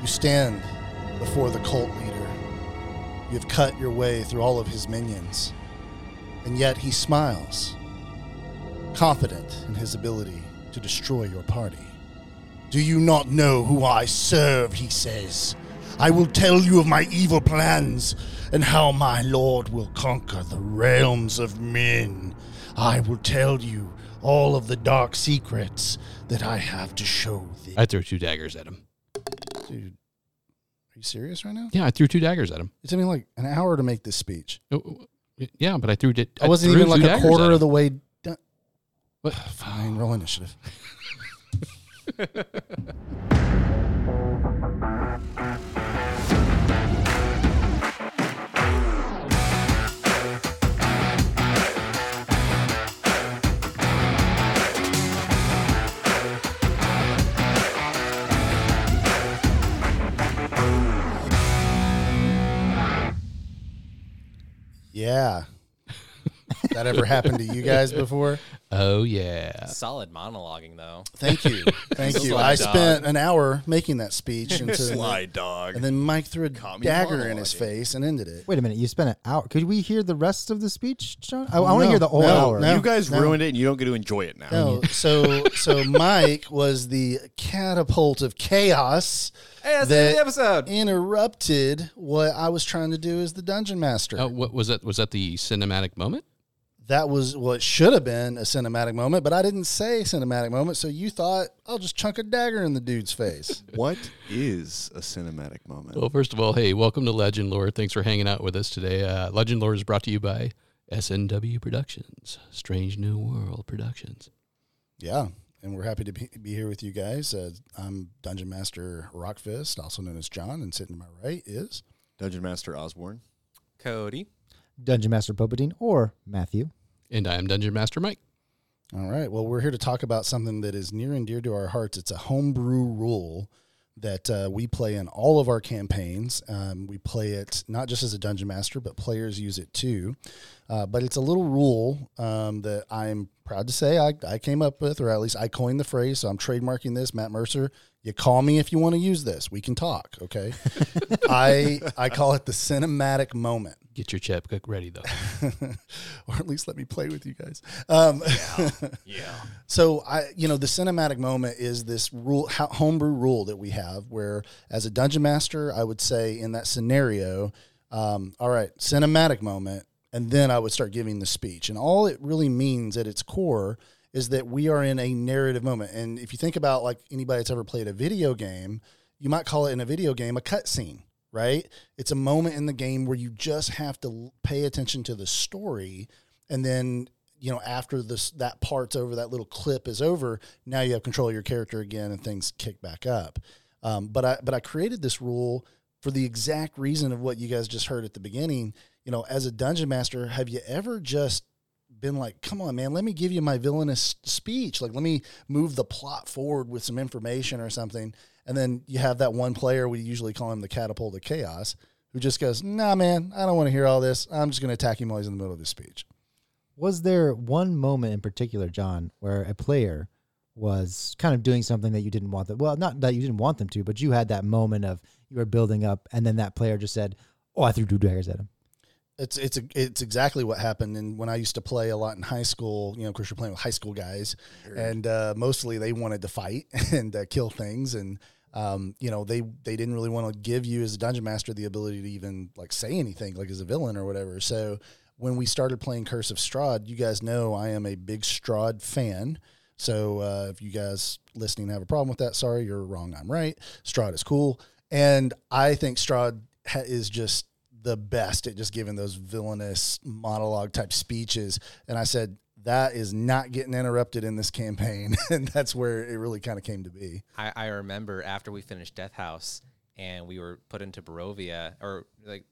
You stand before the cult leader. You have cut your way through all of his minions, and yet he smiles, confident in his ability to destroy your party. Do you not know who I serve? He says. I will tell you of my evil plans and how my lord will conquer the realms of men. I will tell you all of the dark secrets that I have to show thee. I threw two daggers at him. Dude, are you serious right now? Yeah, I threw two daggers at him. It took me like an hour to make this speech. Oh, oh, oh Yeah, but I threw it. I wasn't threw even like two a daggers at quarter him. of the way done. What? Fine, roll initiative. Yeah. That ever happened to you guys before? Oh yeah. Solid monologuing though. Thank you. Thank you. Sly I dog. spent an hour making that speech and, to- Sly dog. and then Mike threw a Caught me dagger in his monologuing. face and ended it. Wait a minute, you spent an hour. Could we hear the rest of the speech, John? I, I want to No, hear the whole no, hour. no. you guys no. ruined it, and you don't get to enjoy it now. No, mm. so so Mike was the catapult of chaos Hey, that's the end of that the episode. interrupted what I was trying to do as the dungeon master. Oh, what was that? Was that the cinematic moment? That was what should have been a cinematic moment, but I didn't say cinematic moment, so you thought I'll just chunk a dagger in the dude's face. What is a cinematic moment? Well, first of all, hey, welcome to Legend Lore. Thanks for hanging out with us today. Uh, Legend Lore is brought to you by SNW Productions, Strange New World Productions. Yeah, and we're happy to be, be here with you guys. Uh, I'm Dungeon Master Rockfist, also known as John, and sitting to my right is Dungeon Master Osborne. Cody. Dungeon Master Popadine or Matthew. And I am Dungeon Master Mike. All right. Well, we're here to talk about something that is near and dear to our hearts. It's a homebrew rule that uh, we play in all of our campaigns. Um, we play it not just as a dungeon master, but players use it too. Uh, but it's a little rule um, that I'm proud to say I, I came up with, or at least I coined the phrase. So I'm trademarking this. Matt Mercer, you call me if you want to use this. We can talk. Okay. I I call it the cinematic moment. Get your chapbook ready, though. or at least let me play with you guys. Um, Yeah. so I, you know, the cinematic moment is this rule, homebrew rule that we have, where as a dungeon master, I would say in that scenario, um, all right, cinematic moment, and then I would start giving the speech, and all it really means at its core is that we are in a narrative moment. And if you think about like anybody that's ever played a video game, you might call it in a video game a cutscene, right? It's a moment in the game where you just have to pay attention to the story, and then you know after this that part's over, that little clip is over. Now you have control of your character again, and things kick back up. Um, but I but I created this rule for the exact reason of what you guys just heard at the beginning. You know, as a dungeon master, have you ever just been like, come on, man, let me give you my villainous speech. Like, let me move the plot forward with some information or something. And then you have that one player, we usually call him the catapult of chaos, who just goes, nah, man, I don't want to hear all this. I'm just going to attack him while he's in the middle of his speech. Was there one moment in particular, John, where a player was kind of doing something that you didn't want them? Well, not that you didn't want them to, but you had that moment of you were building up, and then that player just said, "Oh, I threw two daggers at him." It's it's a, it's exactly what happened. And when I used to play a lot in high school, you know, of course, you're playing with high school guys, and uh, mostly they wanted to fight and uh, kill things, and um, you know, they they didn't really want to give you as a dungeon master the ability to even like say anything, like as a villain or whatever. So when we started playing Curse of Strahd, you guys know I am a big Strahd fan. So uh, if you guys listening have a problem with that, sorry, you're wrong. I'm right. Strahd is cool, and I think Strahd ha- is just the best at just giving those villainous monologue type speeches. And I said that is not getting interrupted in this campaign, and that's where it really kind of came to be. I, I remember after we finished Death House and we were put into Barovia, or like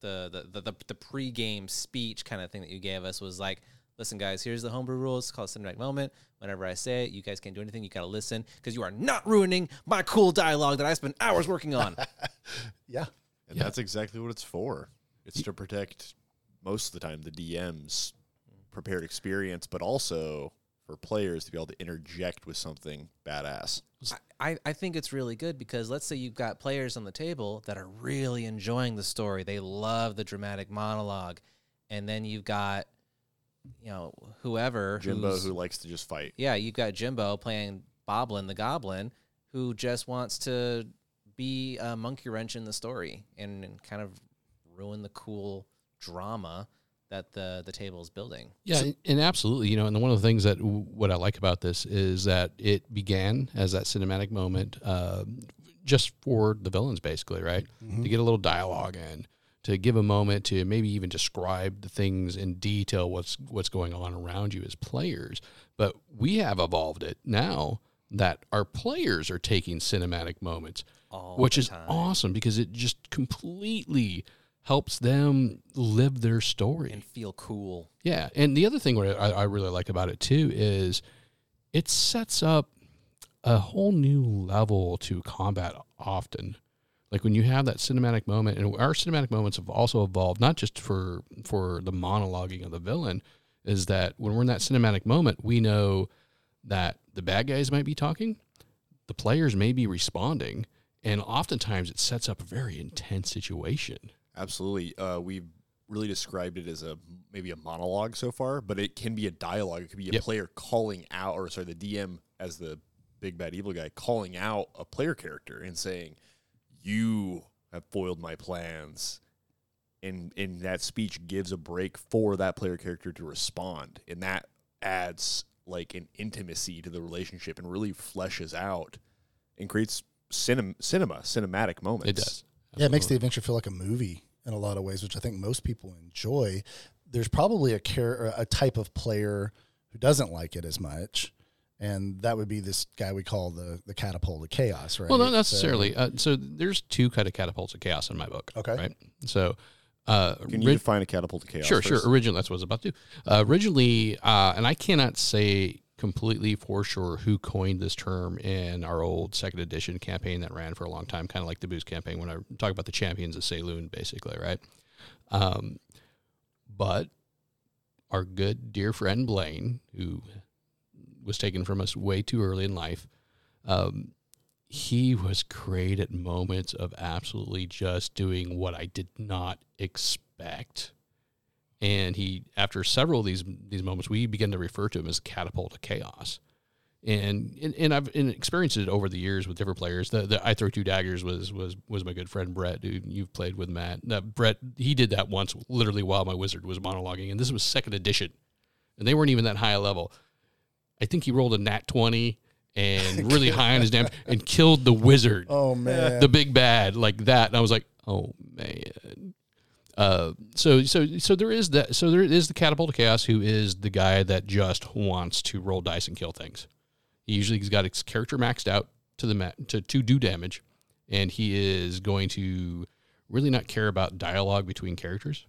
the the the, the, the pre-game speech kind of thing that you gave us was like, listen, guys, here's the homebrew rules. It's called cinematic moment. Whenever I say it, you guys can't do anything. You got to listen because you are not ruining my cool dialogue that I spent hours working on. Yeah. And Yeah. that's exactly what it's for. It's to protect most of the time the DM's prepared experience, but also for players to be able to interject with something badass. I, I think it's really good because let's say you've got players on the table that are really enjoying the story. They love the dramatic monologue. And then you've got, you know, whoever. Jimbo who likes to just fight. Yeah, you've got Jimbo playing Boblin the Goblin who just wants to be a monkey wrench in the story and, and kind of ruin the cool drama that the, the table is building. Yeah, and absolutely. You know, and one of the things that what I like about this is that it began as that cinematic moment, uh, just for the villains, basically, right? To get a little dialogue in, to give a moment to maybe even describe the things in detail, what's what's going on around you as players. But we have evolved it now that our players are taking cinematic moments, All which is time. awesome because it just completely helps them live their story. And feel cool. Yeah, and the other thing what I, I really like about it too is it sets up a whole new level to combat often. Like when you have that cinematic moment, and our cinematic moments have also evolved not just for for the monologuing of the villain, is that when we're in that cinematic moment, we know that the bad guys might be talking, the players may be responding, and oftentimes it sets up a very intense situation. Absolutely. Uh, we've really described it as a maybe a monologue so far, but it can be a dialogue. It could be a Yep. player calling out, or sorry, the DM as the big bad evil guy calling out a player character and saying, "You have foiled my plans." And and that speech gives a break for that player character to respond, and that adds like an intimacy to the relationship and really fleshes out and creates cinem- cinema, cinematic moments. It does. Yeah, it makes the adventure feel like a movie in a lot of ways, which I think most people enjoy. There's probably a care, a type of player who doesn't like it as much, and that would be this guy we call the the catapult of chaos, right? Well, not So- necessarily. uh, so there's two kind of catapults of chaos in my book. Okay. Right. So, uh, Can you ri- define a catapult of chaos? sure, first? sure. Originally, that's what I was about to do. Uh, originally, uh, and I cannot say completely for sure who coined this term in our old second edition campaign that ran for a long time, kind of like the boost campaign when I talk about the champions of Saloon, basically, right? Um, but our good dear friend Blaine, who was taken from us way too early in life, um, he was great at moments of absolutely just doing what I did not expect. And he, after several of these these moments, we begin to refer to him as catapult of chaos. And and, and I've and experienced it over the years with different players. The, the I throw two daggers was was was my good friend Brett, who you've played with Matt. That Brett he did that once, literally while my wizard was monologuing, and this was second edition, and they weren't even that high a level. I think he rolled a nat twenty and really high on his damage and killed the wizard Oh man, the big bad like that and i was like oh man uh, so so so there is that so there is the catapult of chaos who is the guy that just wants to roll dice and kill things he usually he's got his character maxed out to the ma- to, to do damage and he is going to really not care about dialogue between characters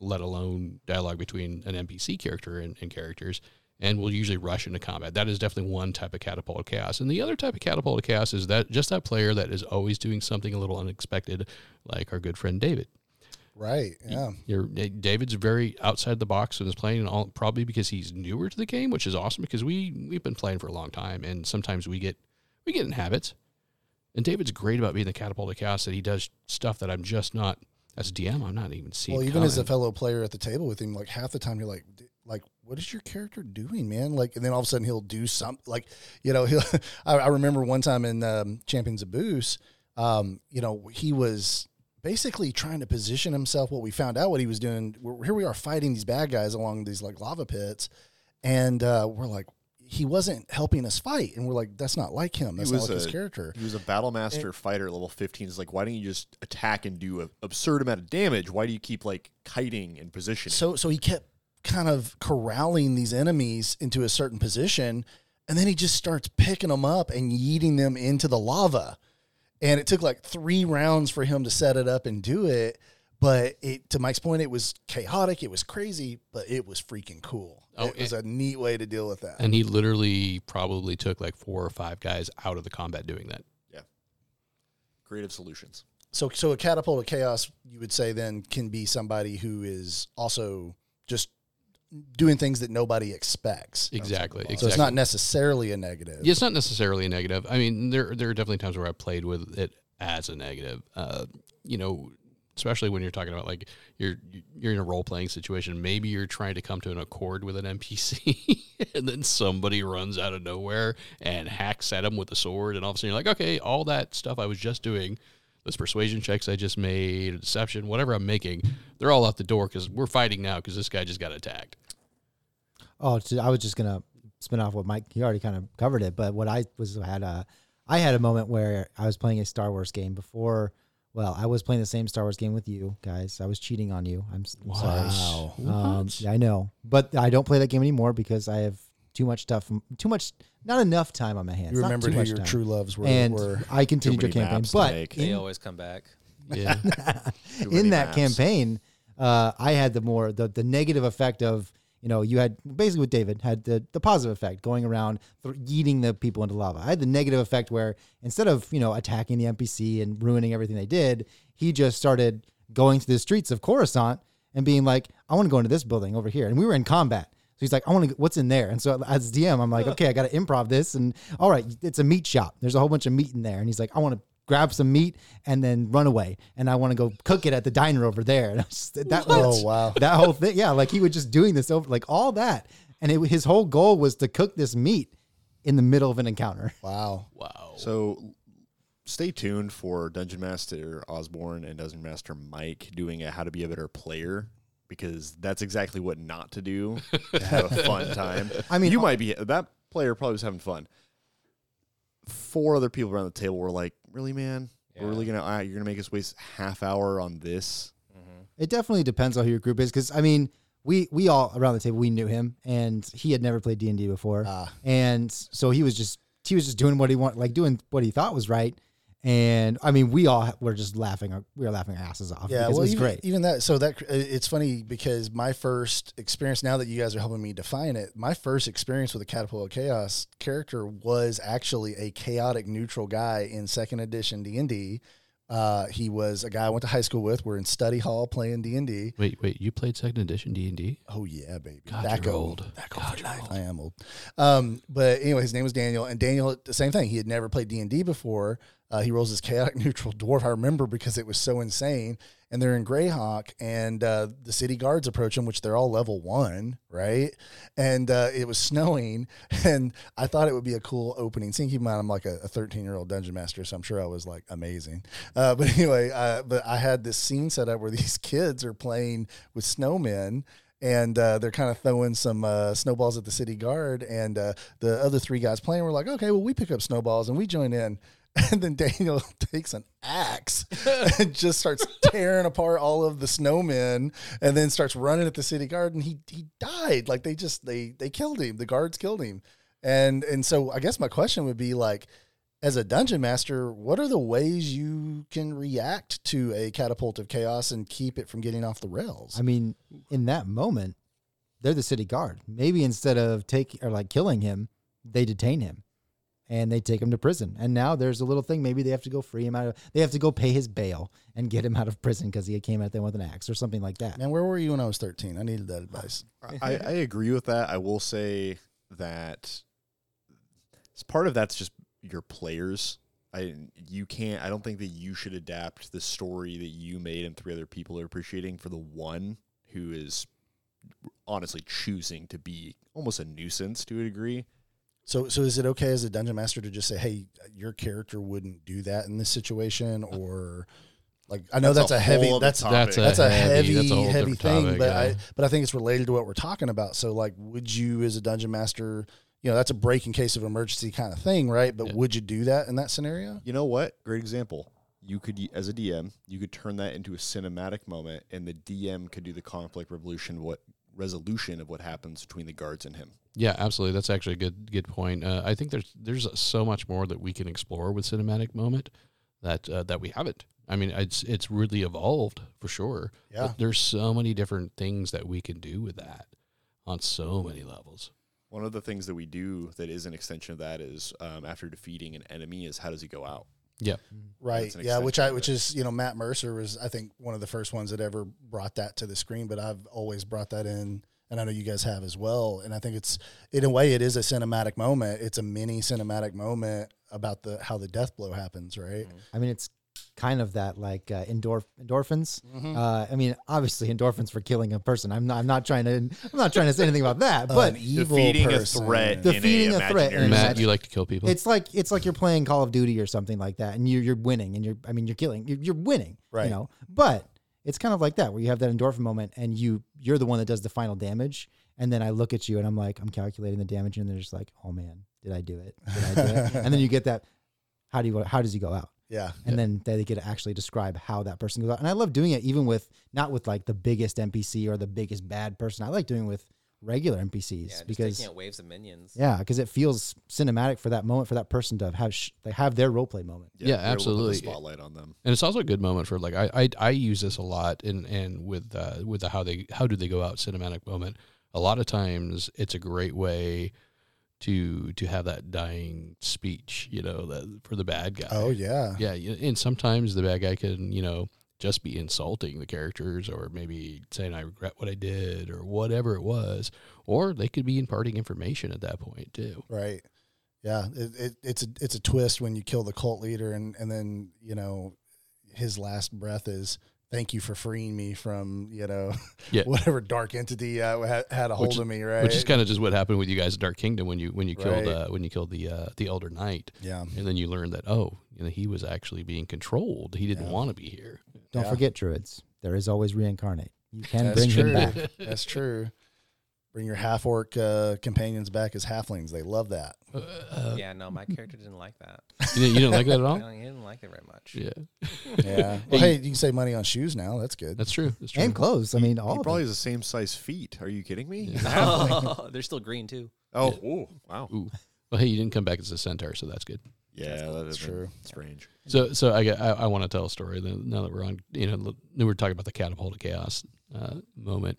let alone dialogue between an npc character and, and characters and will usually rush into combat. That is definitely one type of catapult of chaos. And the other type of catapult of chaos is that just that player that is always doing something a little unexpected, like our good friend David. Right? Yeah, You're, David's very outside the box and is playing all, probably because he's newer to the game, which is awesome because we we've been playing for a long time and sometimes we get we get in habits. And David's great about being the catapult of chaos that he does stuff that I'm just not as a DM I'm not even seeing. well, even as a fellow player at the table with him, like half the time you're like, like, what is your character doing, man? Like, and then all of a sudden he'll do something. Like, you know, he'll. I, I remember one time in um, Champions of Boost, um, you know, he was basically trying to position himself. What we found out what he was doing. We're, here we are fighting these bad guys along these like lava pits, and uh, we're like, he wasn't helping us fight, and we're like, that's not like him. That's not like his character. He was a battle master fighter level 15. It's like, why don't you just attack and do an absurd amount of damage? Why do you keep like kiting and positioning? So so he kept kind of corralling these enemies into a certain position, and then he just starts picking them up and yeeting them into the lava. And it took like three rounds for him to set it up and do it. But it, to Mike's point, it was chaotic, it was crazy, but it was freaking cool. Oh, it was a neat way to deal with that. and he literally probably took like four or five guys out of the combat doing that. Yeah. Creative solutions. So, so a catapult of chaos, you would say, then can be somebody who is also just doing things that nobody expects. Exactly. So it's not necessarily a negative. Yeah, it's not necessarily a negative. I mean, there there are definitely times where I played with it as a negative. Uh, you know, especially when you're talking about like you're you're in a role playing situation. Maybe you're trying to come to an accord with an NPC, and then somebody runs out of nowhere and hacks at him with a sword, and all of a sudden you're like, okay, all that stuff I was just doing. Those persuasion checks I just made, deception, whatever I'm making, they're all out the door because we're fighting now because this guy just got attacked. Oh, so I was just gonna spin off what Mike. He already kind of covered it, but what I was had a, I had a moment where I was playing a Star Wars game before. Well, I was playing the same Star Wars game with you guys. I was cheating on you. I'm, s- I'm sorry. Wow. Um, yeah, I know, but I don't play that game anymore because I have too much stuff, too much, not enough time on my hands. You not remembered too who much your time. true loves were. and were I continued Too your campaign, but make. They always come back. Yeah. In that maps. campaign, uh, I had the more the the negative effect of you know you had basically with David had the the positive effect going around th- yeeting the people into lava. I had the negative effect where instead of you know attacking the NPC and ruining everything they did, he just started going to the streets of Coruscant and being like, I want to go into this building over here, and we were in combat. So he's like, I want to. What's in there? And so as DM, I'm like, okay, I got to improv this. And all right, it's a meat shop. There's a whole bunch of meat in there. And he's like, I want to grab some meat and then run away. And I want to go cook it at the diner over there. And I was just, that was Oh, wow. that whole thing. Yeah, like he was just doing this over, like all that. And it, his whole goal was to cook this meat in the middle of an encounter. wow. wow. So stay tuned for Dungeon Master Osborne and Dungeon Master Mike doing a how to be a better player because that's exactly what not to do. to have a fun time. I mean, you uh, might be that player probably was having fun. Four other people around the table were like, "Really, man? We're really gonna uh, you're gonna make us waste half hour on this?" It definitely depends on who your group is, because I mean, we we all around the table we knew him, and he had never played D and D before, Ah. and so he was just he was just doing what he want, like doing what he thought was right. And I mean, we all were just laughing. We were laughing our asses off. Yeah, well, it was even, great. even that. So that it's funny because my first experience. Now that you guys are helping me define it, my first experience with a catapult of chaos character was actually a chaotic neutral guy in second edition D and D. Uh, he was a guy I went to high school with. We're in study hall playing D and D. Wait, wait. You played second edition D and D? Oh yeah, baby. God, that you're old. old. That old for life. I am old. Um, but anyway, his name was Daniel, and Daniel, the same thing. He had never played D and D before. Uh, he rolls his chaotic neutral dwarf. I remember because it was so insane. And they're in Greyhawk, and uh, the city guards approach him, which they're all level one, right? And uh, it was snowing, and I thought it would be a cool opening scene. Keep in mind, I'm like a 13 year old dungeon master, so I'm sure I was like amazing. Uh, but anyway, uh, but I had this scene set up where these kids are playing with snowmen and uh, they're kind of throwing some uh, snowballs at the city guard. And uh, the other three guys playing were like, okay, well, we pick up snowballs and we join in. And then Daniel takes an axe and just starts tearing apart all of the snowmen and then starts running at the city guard. And he, he died. Like they just, they, they killed him. The guards killed him. And, and so I guess my question would be like, as a dungeon master, what are the ways you can react to a catapult of chaos and keep it from getting off the rails? I mean, in that moment, they're the city guard. Maybe instead of taking or like killing him, they detain him and they take him to prison. And now there's a little thing. Maybe they have to go free him out of. They have to go pay his bail and get him out of prison because he came out there with an axe or something like that. Man, where were you when I was 13? I needed that advice. I, I agree with that. I will say that s- part of that's just your players. I you can't. I don't think that you should adapt the story that you made and three other people are appreciating for the one who is honestly choosing to be almost a nuisance to a degree. So, so is it okay as a dungeon master to just say, "Hey, your character wouldn't do that in this situation," or like I know That's that's, a a, heavy that's topic. That's a that's a heavy- heavy that's a whole heavy thing, topic, but yeah. I but I think it's related to what we're talking about. So, like, would you as a dungeon master, you know, that's a break in case of emergency kind of thing, right? But Yeah. would you do that in that scenario? You know what? Great example. You could, as a DM, you could turn that into a cinematic moment, and the DM could do the conflict revolution, what resolution of what happens between the guards and him. Yeah, absolutely. That's actually a good good point. Uh, I think there's there's so much more that we can explore with cinematic moment that uh, that we haven't. I mean, it's it's really evolved for sure. Yeah. But there's so many different things that we can do with that on so many levels. One of the things that we do that is an extension of that is um, after defeating an enemy is how does he go out? Yeah. Mm-hmm. Right. Yeah. Which extension I, which it. is, you know, Matt Mercer was, I think, one of the first ones that ever brought that to the screen. But I've always brought that in and I know you guys have as well. And I think it's in a way it is a cinematic moment. It's a mini cinematic moment about the how the death blow happens, right? I mean, it's kind of that like uh, endorph- endorphins. Mm-hmm. Uh, I mean, obviously endorphins for killing a person. I'm not. I'm not trying to. I'm not trying to say anything about that. Uh, But an evil defeating a person. threat, Defeating in a threat imaginary Matt, Imagine- you like to kill people? it's like it's like you're playing Call of Duty or something like that, and you're you're winning, and you're. I mean, you're killing. You're, you're winning. Right. You know, but it's kind of like that where you have that endorphin moment, and you you're the one that does the final damage, and then I look at you and I'm like, I'm calculating the damage, and they're just like, oh man, did I do it? Did I do it? and then you get that. How do you? How does he go out? Yeah. and then they get to actually describe how that person goes out. And I love doing it even with not with like the biggest NPC or the biggest bad person. I like doing it with regular NPCs Yeah, just because taking out waves of minions. yeah, because it feels cinematic for that moment for that person to have sh- they have their role play moment. Yeah, they're able to put absolutely. The spotlight on them. and it's also a good moment for like I I, I use this a lot and and with uh, with the how they how do they go out cinematic moment. A lot of times it's a great way to to have that dying speech, you know, that for the bad guy. Oh yeah. yeah, and sometimes the bad guy can you know just be insulting the characters or maybe saying I regret what I did or whatever it was, or they could be imparting information at that point too. Right. Yeah. It, it, it's a it's a twist when you kill the cult leader and and then you know his last breath is thank you for freeing me from you know Yeah. whatever dark entity uh, had, had a hold Which- of me. Right. Which is kind of just what happened with you guys at Dark Kingdom when you when you killed Right. uh, when you killed the uh, the Elder Knight. yeah. and then you learned that oh you know he was actually being controlled he didn't Yeah. want to be here Don't Yeah. forget druids. There is always reincarnate. You can That's bring true. him back. That's true. Bring your half orc uh, companions back as halflings. They love that. uh, Yeah, no, my character didn't like that. you, didn't, you didn't like that at all don't, he didn't like it very much. yeah Yeah. well, hey, you can save money on shoes now. That's good. that's true that's true And clothes. I mean, all He of probably it. has the same size feet. Are you kidding me? Oh, they're still green too. Oh, ooh, wow. Ooh. well hey you didn't come back as a centaur so that's good Yeah, that is true. Strange. so so i got- i, I want to tell a story then now that we're on you know l- we were talking about the catapult of chaos uh, moment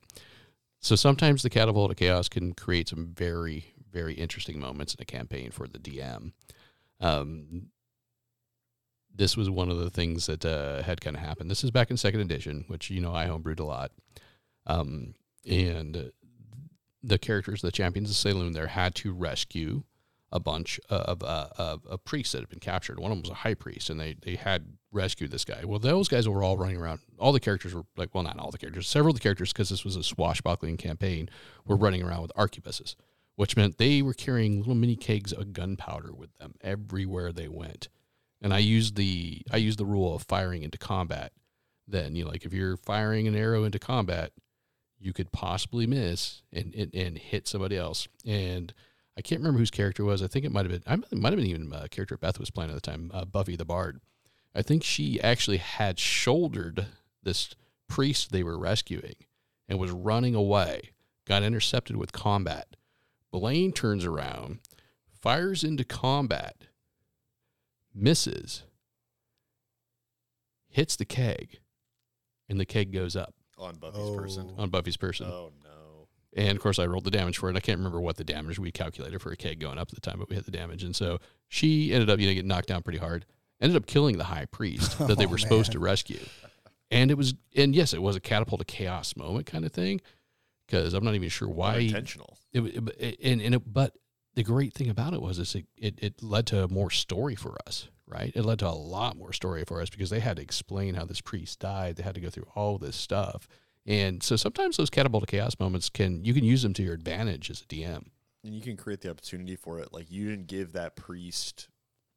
so sometimes the catapult of chaos can create some very very interesting moments in a campaign for the dm um, this was one of the things that uh, had kind of happened. This is back in second edition, which you know I homebrewed a lot, um, and the characters, the champions of Saloon, there had to rescue a bunch of, uh, of, of priests that had been captured. One of them was a high priest, and they they had rescued this guy. Well, those guys were all running around. All the characters were like, well, not all the characters, several of the characters, because this was a swashbuckling campaign, were running around with arquebuses, which meant they were carrying little mini kegs of gunpowder with them everywhere they went and I use the I use the rule of firing into combat. Then you know, like if you're firing an arrow into combat, you could possibly miss and and, and hit somebody else. And I can't remember whose character it was. I think it might have been I might have been even a character Beth was playing at the time, uh, Buffy the Bard. I think she actually had shouldered this priest they were rescuing and was running away. Got intercepted with combat. Blaine turns around, fires into combat misses, hits the keg, and the keg goes up On Buffy's person. Oh. on Buffy's person. Oh, no. And of course, I rolled the damage for it. I can't remember what the damage we calculated for a keg going up at the time, but we hit the damage. And so she ended up, you know, getting knocked down pretty hard. Ended up killing the high priest that they Oh, were supposed to rescue. And it was, and yes, it was a catapult of chaos moment kind of thing, because I'm not even sure why Intentional. it, it, it- eh, and and it, but the great thing about it was is it, it it led to more story for us right it led to a lot more story for us because they had to explain how this priest died they had to go through all this stuff and so sometimes those catapult of chaos moments can you can use them to your advantage as a dm And you can create the opportunity for it. Like, you didn't give that priest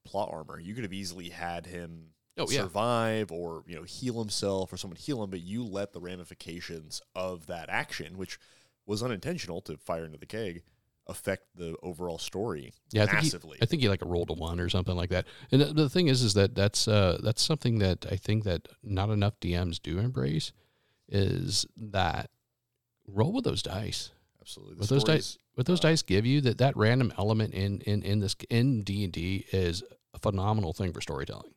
plot armor. You could have easily had him Oh, yeah. survive or, you know, heal himself or someone heal him, but you let the ramifications of that action, which was unintentional to fire into the keg, affect the overall story yeah I think, you, massively. I think you like a roll to one or something like that and the, the thing is is that that's uh that's something that i think that not enough dms do embrace is that roll with those dice Absolutely. The With those dice, what those dice give you, that that random element in in in this in D and D is a phenomenal thing for storytelling.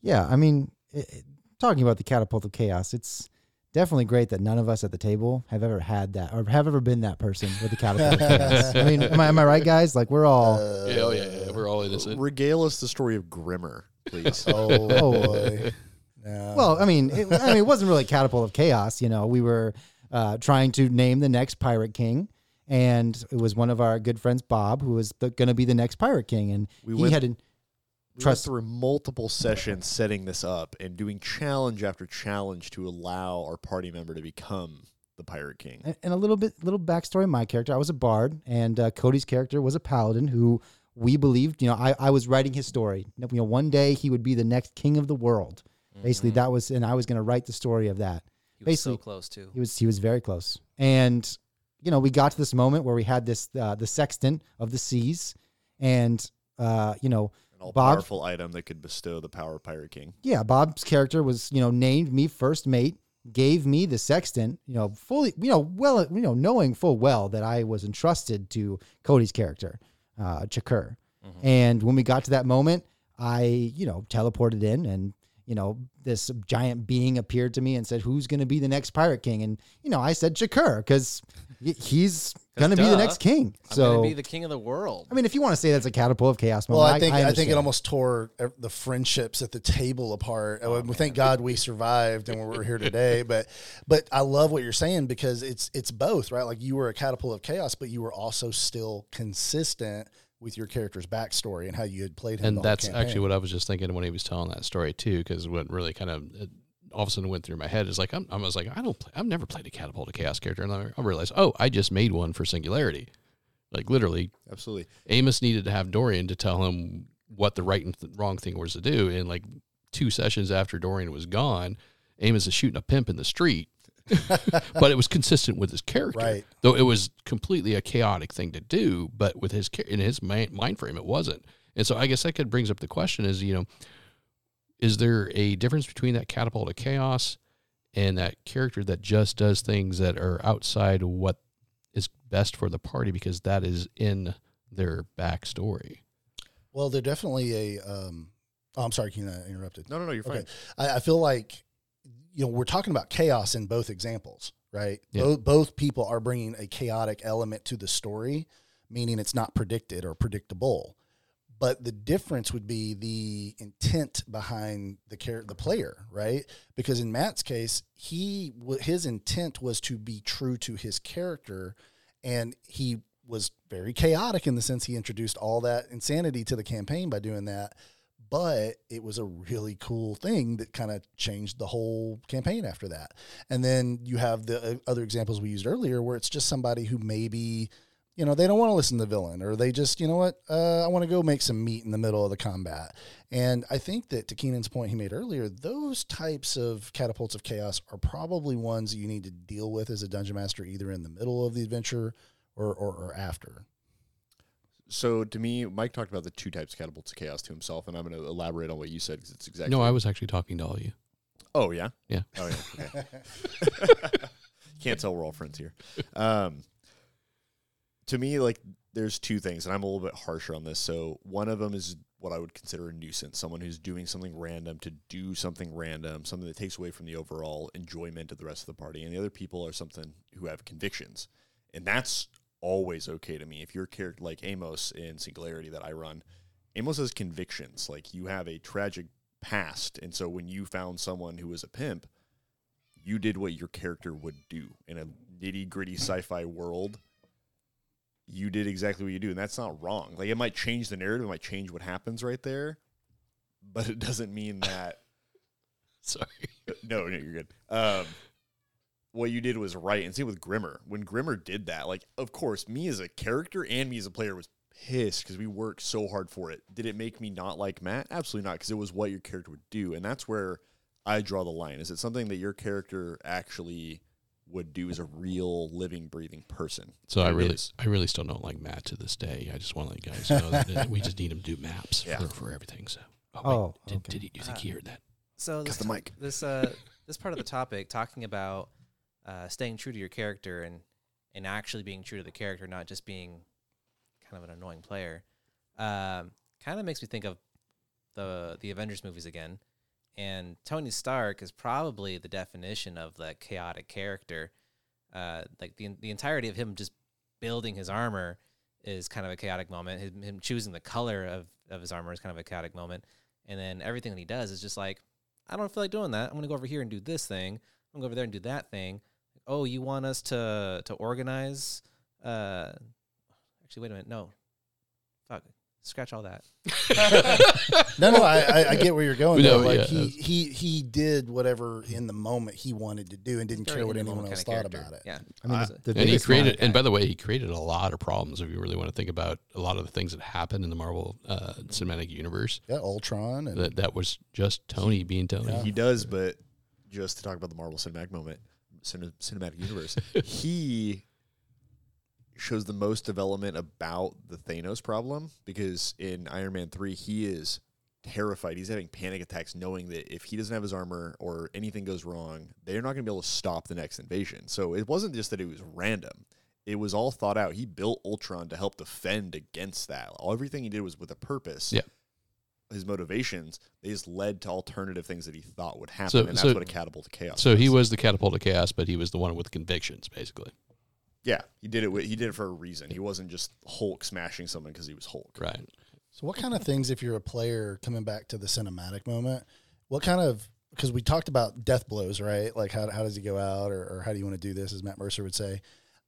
Yeah, I mean, it, it- talking about the catapult of chaos, it's definitely great that none of us at the table have ever had that or have ever been that person with the catapult of chaos. I mean, am I, am I right, guys? Like we're all. Uh, yeah, oh yeah, yeah, we're all innocent. Regale us the story of Grimmer, please. Oh, Oh. boy. Well, I mean, it, I mean, it wasn't really catapult of chaos. You know, we were uh, trying to name the next pirate king. And it was one of our good friends, Bob, who was going to be the next pirate king. And We he went- had an, We Trust- went through multiple sessions setting this up and doing challenge after challenge to allow our party member to become the Pirate King. and and a little bit little backstory my character i was a bard and uh, cody's character was a paladin who we believed you know I, I was writing his story you know one day he would be the next king of the world basically that was and i was going to write the story of that He was so basically- close too. he was he was very close and you know we got to this moment where we had this uh, the sextant of the seas and uh, you know An all Bob- powerful item that could bestow the power of Pirate King. yeah, Bob's character was, you know, named me first mate, gave me the sextant, you know, fully, you know, well, you know, knowing full well that I was entrusted to Cody's character, uh, Chakur. And when we got to that moment, I, you know, teleported in and, you know, this giant being appeared to me and said, who's going to be the next pirate king? And, you know, I said Chakur because he's going to be the next king. I'm so, gonna be the king of the world. I mean, if you want to say that's a catapult of chaos Well, I think I, think it almost tore the friendships at the table apart. Oh, thank God we survived and we're here today. But but I love what you're saying because it's it's both right. Like you were a catapult of chaos, but you were also still consistent with your character's backstory and how you had played him. and that's actually what I was just thinking when he was telling that story too. Because what really kind of it, all of a sudden went through my head is like I'm, I was like I don't play, I've never played a catapult of chaos character, and I, I realized oh I just made one for singularity. Like literally, Absolutely. Amos needed to have Dorian to tell him what the right and th- wrong thing was to do. And like two sessions after Dorian was gone, Amos is shooting a pimp in the street. but it was consistent with his character, Right. Though it was completely a chaotic thing to do, but with his in his mind, mind frame, it wasn't. And so I guess that could brings up the question: is you know, is there a difference between that catapult of chaos and that character that just does things that are outside what is best for the party because that is in their backstory? well, they're definitely a. Um, oh, I'm sorry, Keenan, I interrupted. No, no, no, you're fine. Okay. I, I feel like you know we're talking about chaos in both examples, right? Yeah. Both both people are bringing a chaotic element to the story, meaning it's not predicted or predictable. But the difference would be the intent behind the char- the player, right? Because in Matt's case, he his intent was to be true to his character, and he was very chaotic in the sense he introduced all that insanity to the campaign by doing that but it was a really cool thing that kind of changed the whole campaign after that. And then you have the uh, other examples we used earlier where it's just somebody who maybe, you know, they don't want to listen to the villain or they just, you know what, uh, I want to go make some meat in the middle of the combat. And I think that to Keenan's point he made earlier, those types of catapults of chaos are probably ones that you need to deal with as a dungeon master either in the middle of the adventure or, or, or after. So to me, Mike talked about the two types of catapults of chaos to himself, and I'm going to elaborate on what you said because it's exactly. No, I was actually talking to all of you. Oh yeah. Yeah. Oh yeah. Okay. Can't tell we're all friends here. Um, to me, like there's two things, and I'm a little bit harsher on this. So one of them is what I would consider a nuisance, someone who's doing something random to do something random, something that takes away from the overall enjoyment of the rest of the party. And the other people are something who have convictions, and that's always okay to me. If you're character like Amos in Singularity that I run, Amos has convictions. Like you have a tragic past, and so when you found someone who was a pimp, you did what your character would do in a nitty gritty sci-fi world. You did exactly what you do, and that's not wrong. Like it might change the narrative, it might change what happens right there, but it doesn't mean that. Sorry. no, no, you're good. Um, what you did was right, and same with Grimmer. When Grimmer did that, like, of course, me as a character and me as a player was pissed because we worked so hard for it. Did it make me not like Matt? Absolutely not, because it was what your character would do, and that's where I draw the line. Is it something that your character actually would do as a real living, breathing person? So I really, is. I really still don't like Matt to this day. I just want to let you guys know that uh, we just need him to do maps Yeah. for, for everything. So, oh, Oh, did, okay. did he? Do you think he heard that? So this, the mic. this uh this part of the topic talking about uh, staying true to your character and and actually being true to the character, not just being kind of an annoying player, um, kind of makes me think of the the Avengers movies again. And Tony Stark is probably the definition of the chaotic character. Uh, like the the entirety of him just building his armor is kind of a chaotic moment. Him, him choosing the color of, of his armor is kind of a chaotic moment. And then everything that he does is just like, I don't feel like doing that. I'm gonna go over here and do this thing. I'm gonna go over there and do that thing. Oh, you want us to to organize? Uh, actually, wait a minute. No, fuck, scratch all that. No, no, I, I, I get where you're going. No, though. Like yeah, he, that's- he he did whatever in the moment he wanted to do and didn't care what anyone else thought character. about it. Yeah, I mean, I- the, the and he created, and by the way, he created a lot of problems. If you really want to think about a lot of the things that happened in the Marvel uh, cinematic universe, Yeah, Ultron and that that was just Tony being Tony. Yeah. He does, but just to talk about the Marvel Cinematic moment, cine- cinematic universe, he shows the most development about the Thanos problem because in Iron Man three, he is terrified. He's having panic attacks, knowing that if he doesn't have his armor or anything goes wrong, they're not going to be able to stop the next invasion. So it wasn't just that it was random. It was all thought out. He built Ultron to help defend against that. All everything he did was with a purpose Yeah. His motivations, they just led to alternative things that he thought would happen, So- and that's so- what a catapult to chaos. So he was the catapult to chaos, but he was the one with convictions, basically. yeah, he did it. With, he did it for a reason. He wasn't just Hulk smashing someone because he was Hulk. Right. So, what kind of things, if you're a player coming back to the cinematic moment, what kind of, because we talked about death blows, right? Like, how, how does he go out or, or how do you want to do this, as Matt Mercer would say?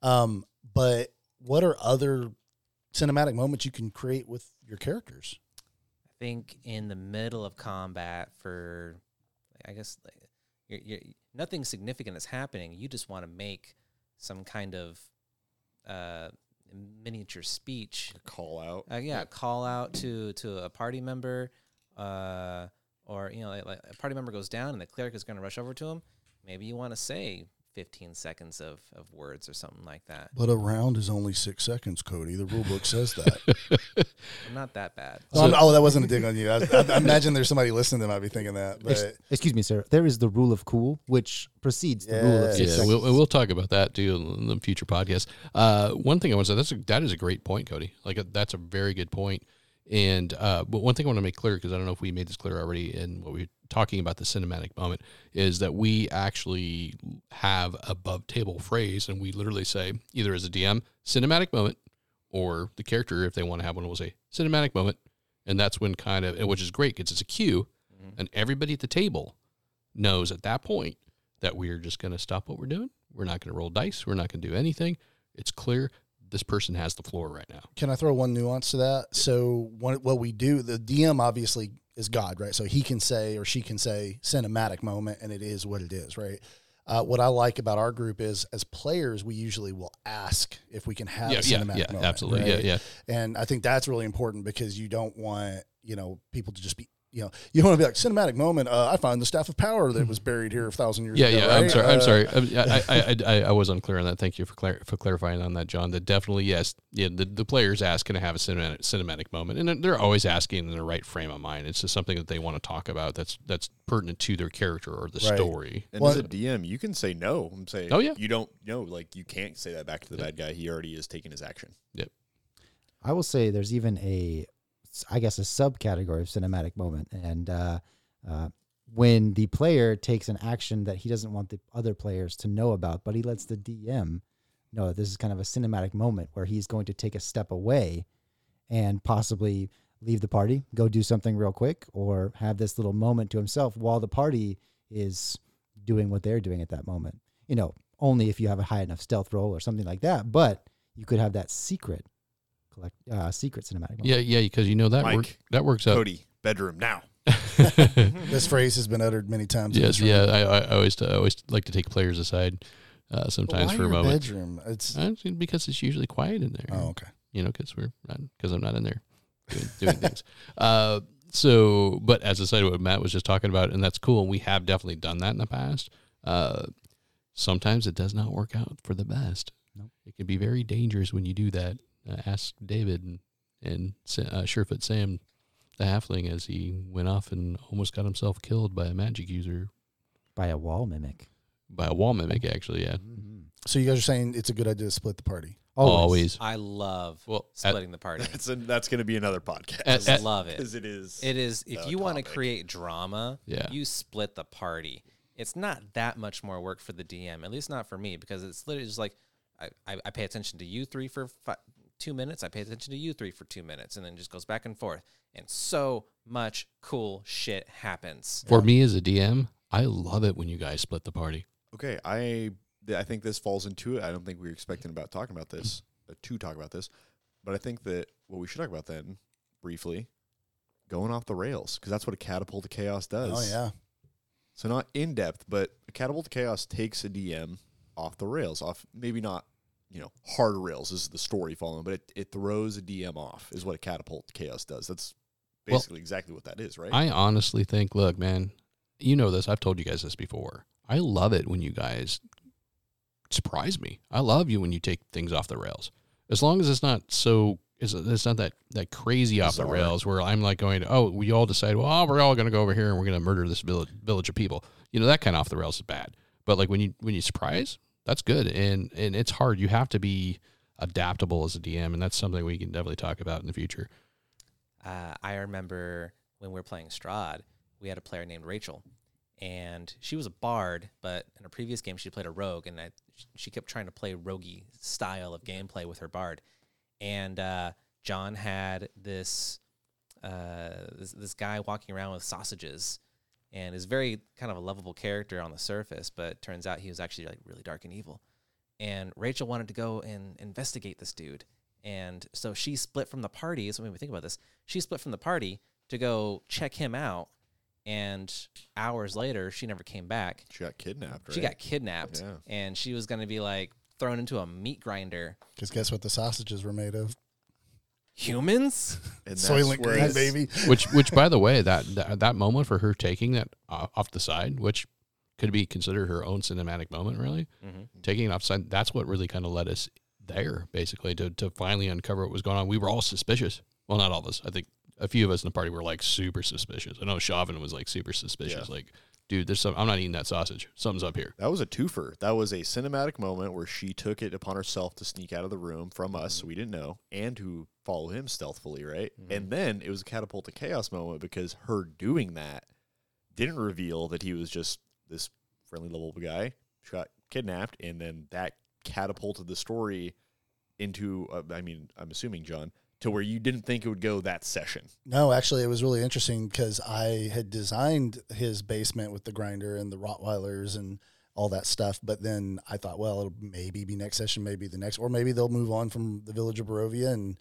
Um, but what are other cinematic moments you can create with your characters? Think in the middle of combat for, I guess, like, you're, you're, nothing significant is happening. You just want to make some kind of uh, miniature speech. Call out. Uh, yeah, call out to to a party member, uh, or you know, like, like a party member goes down and the cleric is going to rush over to him. Maybe you want to say 15 seconds of, of words or something like that. But a round is only six seconds, Cody. The rule book says that. I'm not that bad. No, I'm- oh, that wasn't a dig on you. I, I, I imagine there's somebody listening that might be thinking that. Ex- But excuse me, sir. There is the rule of cool, which precedes the rule of Yeah. six Yeah, seconds. we'll, we'll talk about that too in the future podcast. Uh, one thing I want to say that's a, that is a great point, Cody. Like a, that's a very good point. And uh, but one thing I want to make clear because I don't know if we made this clear already in what we were talking about the cinematic moment is that we actually have above table phrase and we literally say either as a DM cinematic moment or the character if they want to have one will say cinematic moment and that's when kind of which is great because it's a cue and everybody at the table knows at that point that we're just going to stop what we're doing. We're not going to roll dice. We're not going to do anything. It's clear this person has the floor right now. Can I throw one nuance to that? So what what we do, the DM obviously is God, right? So he can say or she can say cinematic moment, and it is what it is, right? Uh, what I like about our group is, as players, we usually will ask if we can have yeah, a yeah, cinematic yeah, moment. absolutely. right? Yeah, yeah. And I think that's really important because you don't want you know people to just be you know you want to be like cinematic moment. Uh, I find the staff of power that was buried here a thousand years Yeah, ago. yeah. I'm right? sorry. I'm Uh, sorry. Um, I, I, I, I, I was unclear on that. Thank you for clar- for clarifying on that, John. That definitely yes. Yeah, the, the players ask can I have a cinematic, cinematic moment, and they're always asking in the right frame of mind. It's just something that they want to talk about. That's that's pertinent to their character or the Right. story. And Well- as a DM, you can say no and say, Oh, yeah. you don't know, like you can't say that back to the bad guy. He already is taking his action. Yep. I will say there's even a, I guess, a subcategory of cinematic moment, and uh, uh, when the player takes an action that he doesn't want the other players to know about, but he lets the DM know that this is kind of a cinematic moment where he's going to take a step away and possibly leave the party, go do something real quick, or have this little moment to himself while the party is doing what they're doing at that moment. You know, only if you have a high enough stealth roll or something like that, but you could have that secret collect uh, secret cinematic moment. Yeah, yeah. Because you know that Mike, work, that works out. Cody, bedroom now. This phrase has been uttered many times. Yes, this yeah. I, I I always I always like to take players aside uh, sometimes for a moment. Bedroom. It's Uh, because it's usually quiet in there. oh okay. you know, because we're because I'm not in there doing, doing things. Uh, so, but as I said, what Matt was just talking about, and that's cool. And we have definitely done that in the past. Uh, sometimes it does not work out for the best. Nope. It can be very dangerous when you do that. Uh, ask David and, and uh, Surefoot Sam, the halfling, as he went off and almost got himself killed by a magic user, By a wall mimic. by a wall mimic, actually. Yeah, So you guys are saying it's a good idea to split the party. always. I love Well, at- splitting the party. That's a, that's going to be another podcast. At- I love it. because it is. It is if you want to create drama, Yeah. you split the party. It's not that much more work for the DM, at least not for me, because it's literally just like I, I, I pay attention to you three for fi- two minutes, I pay attention to you three for two minutes, and then it just goes back and forth. And so much cool shit happens. For me as a DM, I love it when you guys split the party. Okay, I I think this falls into it. I don't think we were expecting about talking about this uh, to talk about this, but I think that what we should talk about then briefly, going off the rails because that's what a catapult to chaos does. Oh yeah. So not in depth, but a catapult to chaos takes a DM off the rails, off maybe not you know hard rails is the story following, but it, it throws a DM off is what a catapult chaos does. That's Well, basically exactly what that is, right? I honestly think, look, man, you know this. I've told you guys this before. I love it when you guys surprise me. I love you when you take things off the rails, as long as it's not so. It's, it's not that that crazy off the rails where I'm like going, oh, we all decide, well, oh, we're all going to go over here and we're going to murder this village, village of people. You know that kind of off the rails is bad. But like when you when you surprise, that's good, and and it's hard. You have to be adaptable as a DM, and that's something we can definitely talk about in the future. Uh, I remember when we were playing Strahd, we had a player named Rachel, and she was a bard, but in a previous game she played a rogue, and I, she kept trying to play roguey style of gameplay with her bard. And uh, John had this, uh, this this guy walking around with sausages, and is very kind of a lovable character on the surface, but turns out he was actually like really dark and evil. And Rachel wanted to go and investigate this dude. And so she split from the party. So when we think about this, she split from the party to go check him out. And hours later, she never came back. she got kidnapped. Right? She got kidnapped. Yeah. And she was going to be like thrown into a meat grinder. Because guess what the sausages were made of? Humans? and Soylent that's where- Green, baby. which which by the way that, that that moment for her taking that uh, off the side which could be considered her own cinematic moment really Mhm. taking it offside that's what really kind of led us there basically to, to finally uncover what was going on we were all suspicious well not all of us i think a few of us in the party were like super suspicious i know Chauvin was like super suspicious Yeah. like dude there's some i'm not eating that sausage something's up here That was a twofer. That was a cinematic moment where she took it upon herself to sneak out of the room from us, so we didn't know, and to follow him stealthily, right? And then it was a catapult to chaos moment because her doing that didn't reveal that he was just this friendly, lovable guy. She got kidnapped, and then that catapulted the story into, uh, I mean, I'm assuming, John, to where you didn't think it would go that session. No, actually, it was really interesting because I had designed his basement with the grinder and the Rottweilers and all that stuff. But then I thought, well, it'll maybe be next session, maybe the next, or maybe they'll move on from the village of Barovia and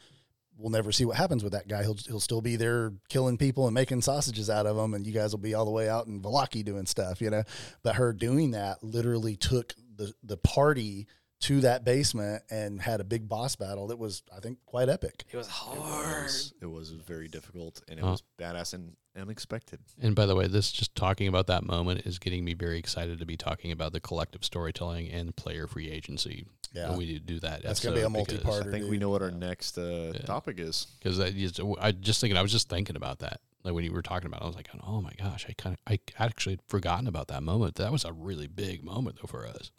we'll never see what happens with that guy. He'll he'll still be there killing people and making sausages out of them, and you guys will be all the way out in Vallaki doing stuff, you know. But her doing that literally took the the party to that basement and had a big boss battle that was, I think, quite epic. It was It hard. was, it was very difficult, and it Huh. was badass and unexpected. and by the way this just talking about that moment is getting me very excited to be talking about the collective storytelling and player free agency Yeah. when we do- do that That's gonna be a multi-part. I think we know what our next uh, topic is. because I just, I just thinking I was just thinking about that like when you were talking about it, I was like oh my gosh I kind of I actually had forgotten about that moment that was a really big moment though for us.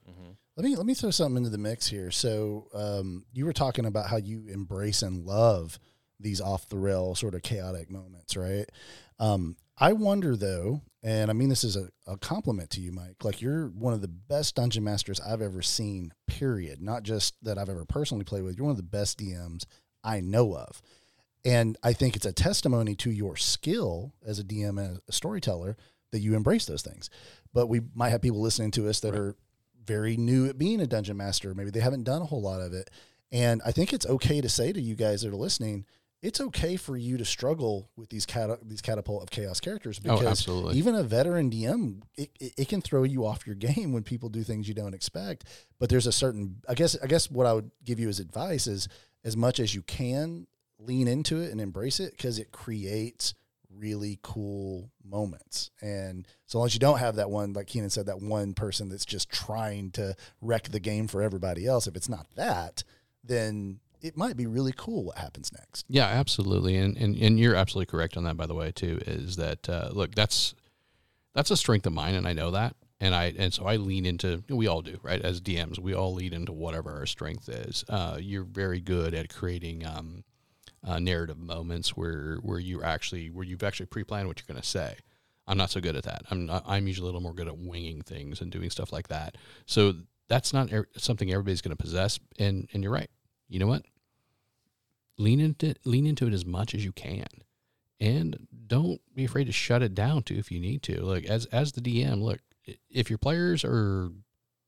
Let me let me throw something into the mix here. So um, you were talking about how you embrace and love these off the rail sort of chaotic moments, right? Um, I wonder though, and I mean this is a, a compliment to you, Mike. Like you're one of the best dungeon masters I've ever seen. Period. Not just that I've ever personally played with. You're one of the best DMs I know of, and I think it's a testimony to your skill as a DM and a storyteller that you embrace those things. But we might have people listening to us that are very new at being a dungeon master. Maybe they haven't done a whole lot of it. And I think it's okay to say to you guys that are listening, it's okay for you to struggle with these cat these catapult of chaos characters Oh, because absolutely. even a veteran DM it, it, it can throw you off your game when people do things you don't expect. But there's a certain I guess I guess what I would give you as advice is as much as you can lean into it and embrace it because it creates really cool moments. And so long as you don't have that one, like Keenan said, that one person that's just trying to wreck the game for everybody else, if it's not that, then it might be really cool what happens next. Yeah, absolutely, and and and you're absolutely correct on that. By the way, too, is that uh, look that's that's a strength of mine, and I know that, and I and so I lean into we all do right as DMs, we all lean into whatever our strength is. Uh, you're very good at creating um, uh, narrative moments where where you actually where you've actually pre-planned what you're going to say. I'm not so good at that. I'm not, I'm usually a little more good at winging things and doing stuff like that. So that's not er- something everybody's going to possess. And and you're right. You know what? lean into lean into it as much as you can and don't be afraid to shut it down too if you need to like as as the dm look if your players are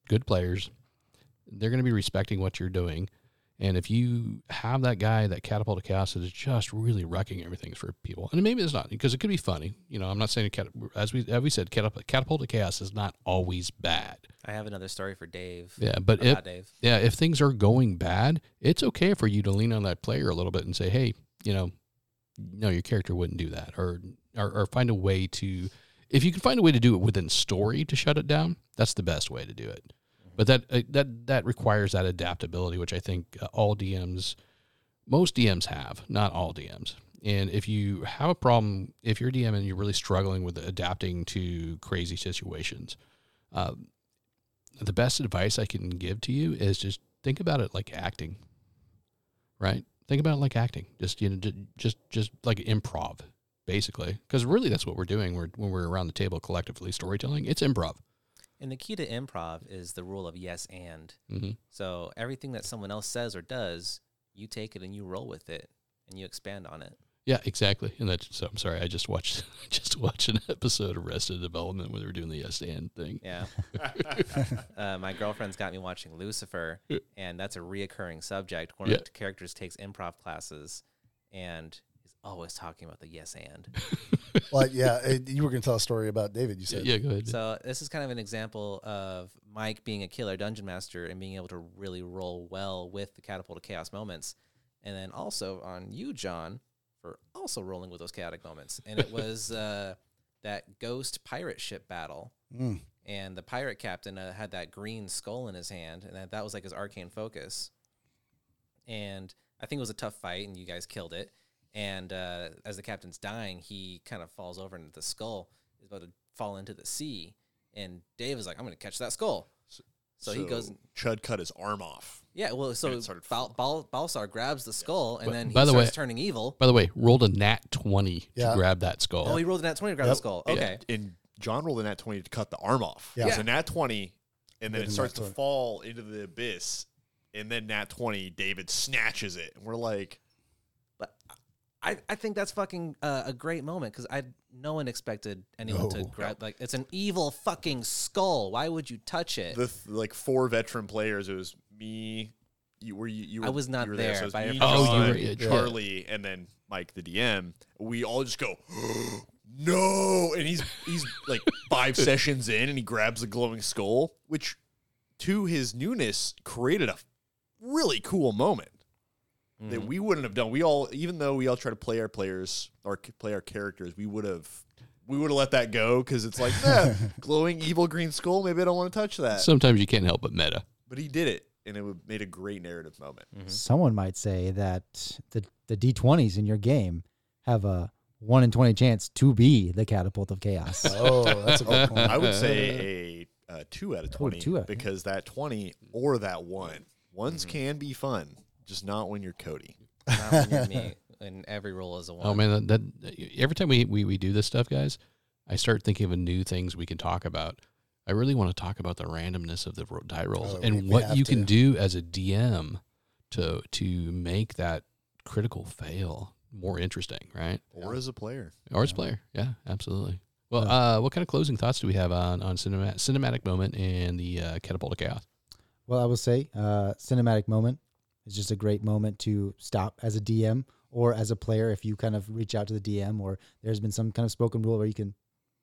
good players they're going to be respecting what you're doing. And if you have that guy, that catapult of chaos that is just really wrecking everything for people, and maybe it's not because it could be funny. You know, I'm not saying cat, as we as we said, catapult, catapult of chaos is not always bad. I have another story for Dave. Yeah, but if Dave. yeah, if things are going bad, it's okay for you to lean on that player a little bit and say, hey, you know, no, your character wouldn't do that, or or, or find a way to. If you can find a way to do it within story to shut it down, that's the best way to do it. But that uh, that that requires that adaptability, which I think uh, all DMs, most DMs have, not all DMs. And if you have a problem, if you're a DM and you're really struggling with adapting to crazy situations, uh, the best advice I can give to you is just think about it like acting, right? Think about it like acting. Just you know, just just, just like improv, basically, because really that's what we're doing. We're when we're around the table collectively storytelling. It's improv. And the key to improv is the rule of yes and. hmm So everything that someone else says or does, you take it and you roll with it and you expand on it. Yeah, exactly. And that's so. I'm sorry. I just watched just watched an episode of Arrested Development where they were doing the yes and thing. Yeah. uh, my girlfriend's got me watching Lucifer, and that's a reoccurring subject. One Yeah. of the characters takes improv classes and always talking about the yes and. Well, yeah, it, you were going to tell a story about David. You said, Yeah, go ahead. So this is kind of an example of Mike being a killer dungeon master and being able to really roll well with the catapult of chaos moments, and then also on you, John, for also rolling with those chaotic moments. And it was uh, that ghost pirate ship battle, Mm. and the pirate captain uh, had that green skull in his hand, and that, that was like his arcane focus. And I think it was a tough fight, and you guys killed it. And uh, as the captain's dying, he kind of falls over into the skull, is about to fall into the sea. And Dave is like, "I'm going to catch that skull." So, he goes, Chud cut his arm off. yeah. Well, so Bal- Bal- Balsar grabs the skull, and But- then he by the starts way- turning evil. By the way, rolled a nat twenty Yeah. to grab that skull. Oh, he rolled a nat twenty to grab Yep. the skull. Okay, And John rolled a nat 20 to cut the arm off. Yeah. It's a nat 20, and then Then it starts to fall into the abyss. And then nat 20, David snatches it. And we're like, but I, I think that's fucking uh, a great moment because I no one expected anyone to No. grab like it's an evil fucking skull. Why would you touch it? the th- like four veteran players. It was me. You were you, you I was not you were there, So it was but I me, heard Oh, you were- yeah, yeah. Charlie, and then Mike, the DM. We all just go, no, and he's he's like five sessions in, and he grabs the glowing skull, which to his newness created a really cool moment that Mhm. we wouldn't have done. We all, even though we all try to play our players or play our characters, we would have. We would have let that go because it's like, eh, glowing evil green skull. Maybe I don't want to touch that. Sometimes you can't help but meta. But he did it, and it made a great narrative moment. Someone might say that the the d20s in your game have a one in twenty chance to be the catapult of chaos. Oh, that's a good point. I would say a, a two out of Oh, twenty two out- because that twenty or that one, ones can be fun, just not when you're Cody. Not when you're me, and every roll is a one. Oh man, that, that every time we, we we do this stuff, guys, I start thinking of new things we can talk about. I really want to talk about the randomness of the die rolls Oh, and we what have you can do as a DM to to make that critical fail more interesting, right? Or as a player. Or as a player, yeah, absolutely. Well, uh, what kind of closing thoughts do we have on on cinema, cinematic moment and the uh, catapult of chaos? Well, I will say, uh, cinematic moment is just a great moment to stop as a DM or as a player. If you kind of reach out to the DM, or there's been some kind of spoken rule where you can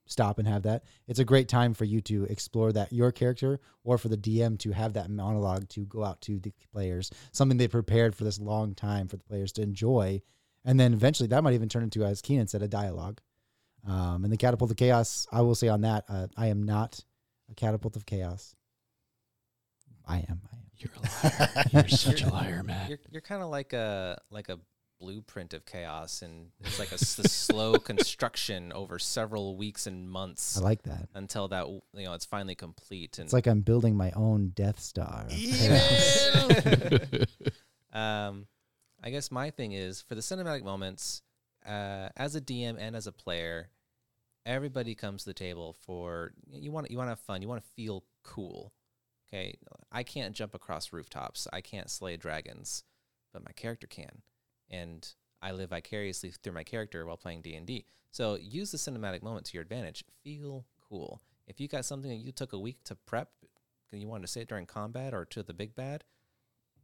stop and have that, it's a great time for you to explore that your character, or for the DM to have that monologue to go out to the players, something they prepared for this long time for the players to enjoy, and then eventually that might even turn into, as Keenan said, a dialogue. Um, and the catapult of chaos, I will say on that, uh, I am not a catapult of chaos. I am. I am. You're a liar. You're such a liar, Matt. You're you're kind of like a like a blueprint of chaos, and it's like a s- the slow construction over several weeks and months I like that. until that you know it's finally complete. And It's like I'm building my own Death Star. um, I guess my thing is for the cinematic moments, uh, as a DM and as a player, everybody comes to the table for you want you want to have fun, you want to feel cool. Okay, I can't jump across rooftops, I can't slay dragons, but my character can, and I live vicariously through my character while playing D and D. So use the cinematic moment to your advantage. Feel cool. If you got something that you took a week to prep, and you wanted to say it during combat or to the big bad,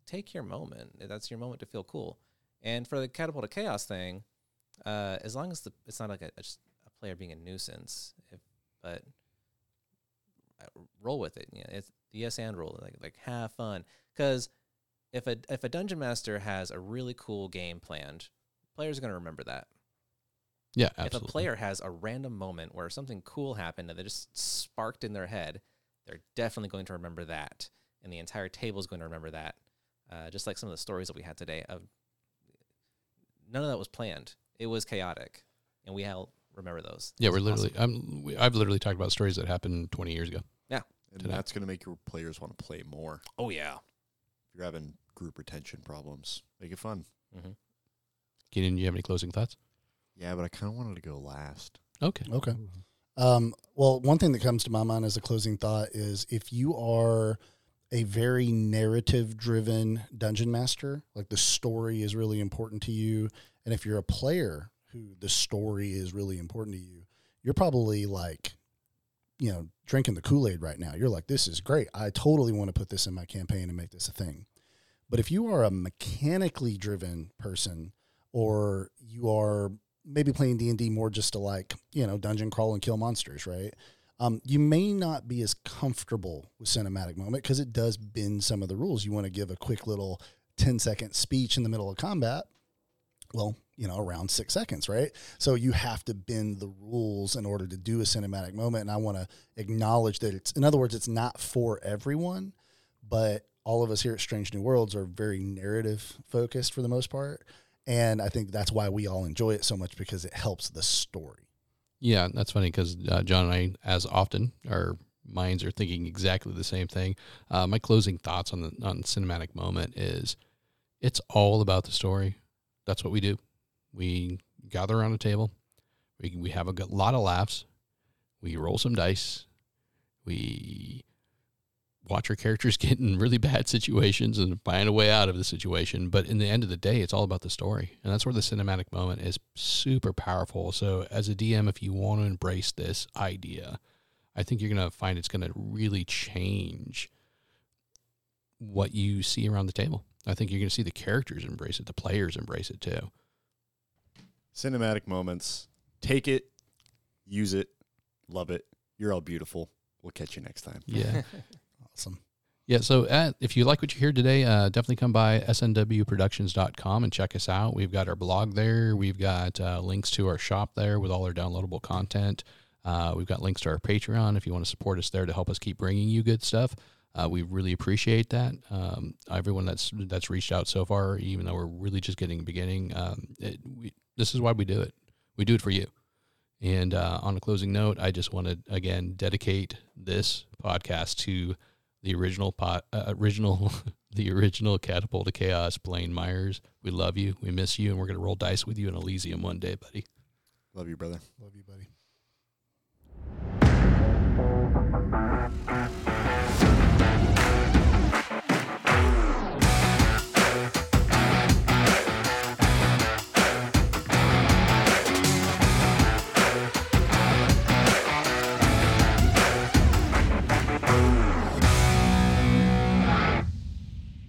take your moment. That's your moment to feel cool. And for the catapult of chaos thing, uh, as long as the it's not like a, just a player being a nuisance, if, but roll with it. You know, it's the yes and rule. Like like have fun because if a if a dungeon master has a really cool game planned, players are going to remember that. Yeah, If a player has a random moment where something cool happened and they just sparked in their head, they're definitely going to remember that, and the entire table is going to remember that. Uh, just like some of the stories that we had today, of none of that was planned. It was chaotic, and we all remember those. yeah, we're It's awesome. literally. I'm. We, I've literally talked about stories that happened 20 years ago. Yeah, and Today. that's going to make your players want to play more. Oh yeah. If you're having group retention problems, make it fun. hmm Keenan, do you have any closing thoughts? Yeah, but I kind of wanted to go last. Okay. Okay. Um, well, one thing that comes to my mind as a closing thought is if you are a very narrative driven dungeon master, like the story is really important to you, and if you're a player who the story is really important to you, you're probably like, you know, drinking the Kool Aid right now. You're like, this is great. I totally want to put this in my campaign and make this a thing. But if you are a mechanically driven person, or you are maybe playing D and D more just to like you know dungeon crawl and kill monsters, right? Um, you may not be as comfortable with cinematic moment because it does bend some of the rules. You want to give a quick little 10 second speech in the middle of combat. Well, you know, around six seconds, right? So you have to bend the rules in order to do a cinematic moment. And I want to acknowledge that it's, in other words, it's not for everyone, but all of us here at Strange New Worlds are very narrative focused for the most part. And I think that's why we all enjoy it so much because it helps the story. Yeah, that's funny because uh, John and I, as often, our minds are thinking exactly the same thing. Uh, my closing thoughts on the on cinematic moment is, it's all about the story. That's what we do. We gather around a table. We we have a good lot of laughs. We roll some dice. We watch our characters get in really bad situations and find a way out of the situation. But in the end of the day, it's all about the story. And that's where the cinematic moment is super powerful. So, as a DM, if you want to embrace this idea, I think you're going to find it's going to really change what you see around the table. I think you're going to see the characters embrace it, the players embrace it too. Cinematic moments. Take it, use it, love it. You're all beautiful. We'll catch you next time. Yeah. Awesome. Yeah, so uh, if you like what you hear today, uh, definitely come by snwproductions.com and check us out. We've got our blog there. We've got uh, links to our shop there with all our downloadable content. Uh, we've got links to our Patreon if you want to support us there to help us keep bringing you good stuff. Uh, we really appreciate that. Um, everyone that's that's reached out so far, even though we're really just getting beginning, um, it, we, this is why we do it. We do it for you. And uh, on a closing note, I just want to again dedicate this podcast to the original pot, uh, original, the original catapult of chaos, Blaine Myers. We love you. We miss you, and we're gonna roll dice with you in Elysium one day, buddy. Love you, brother. Love you, buddy.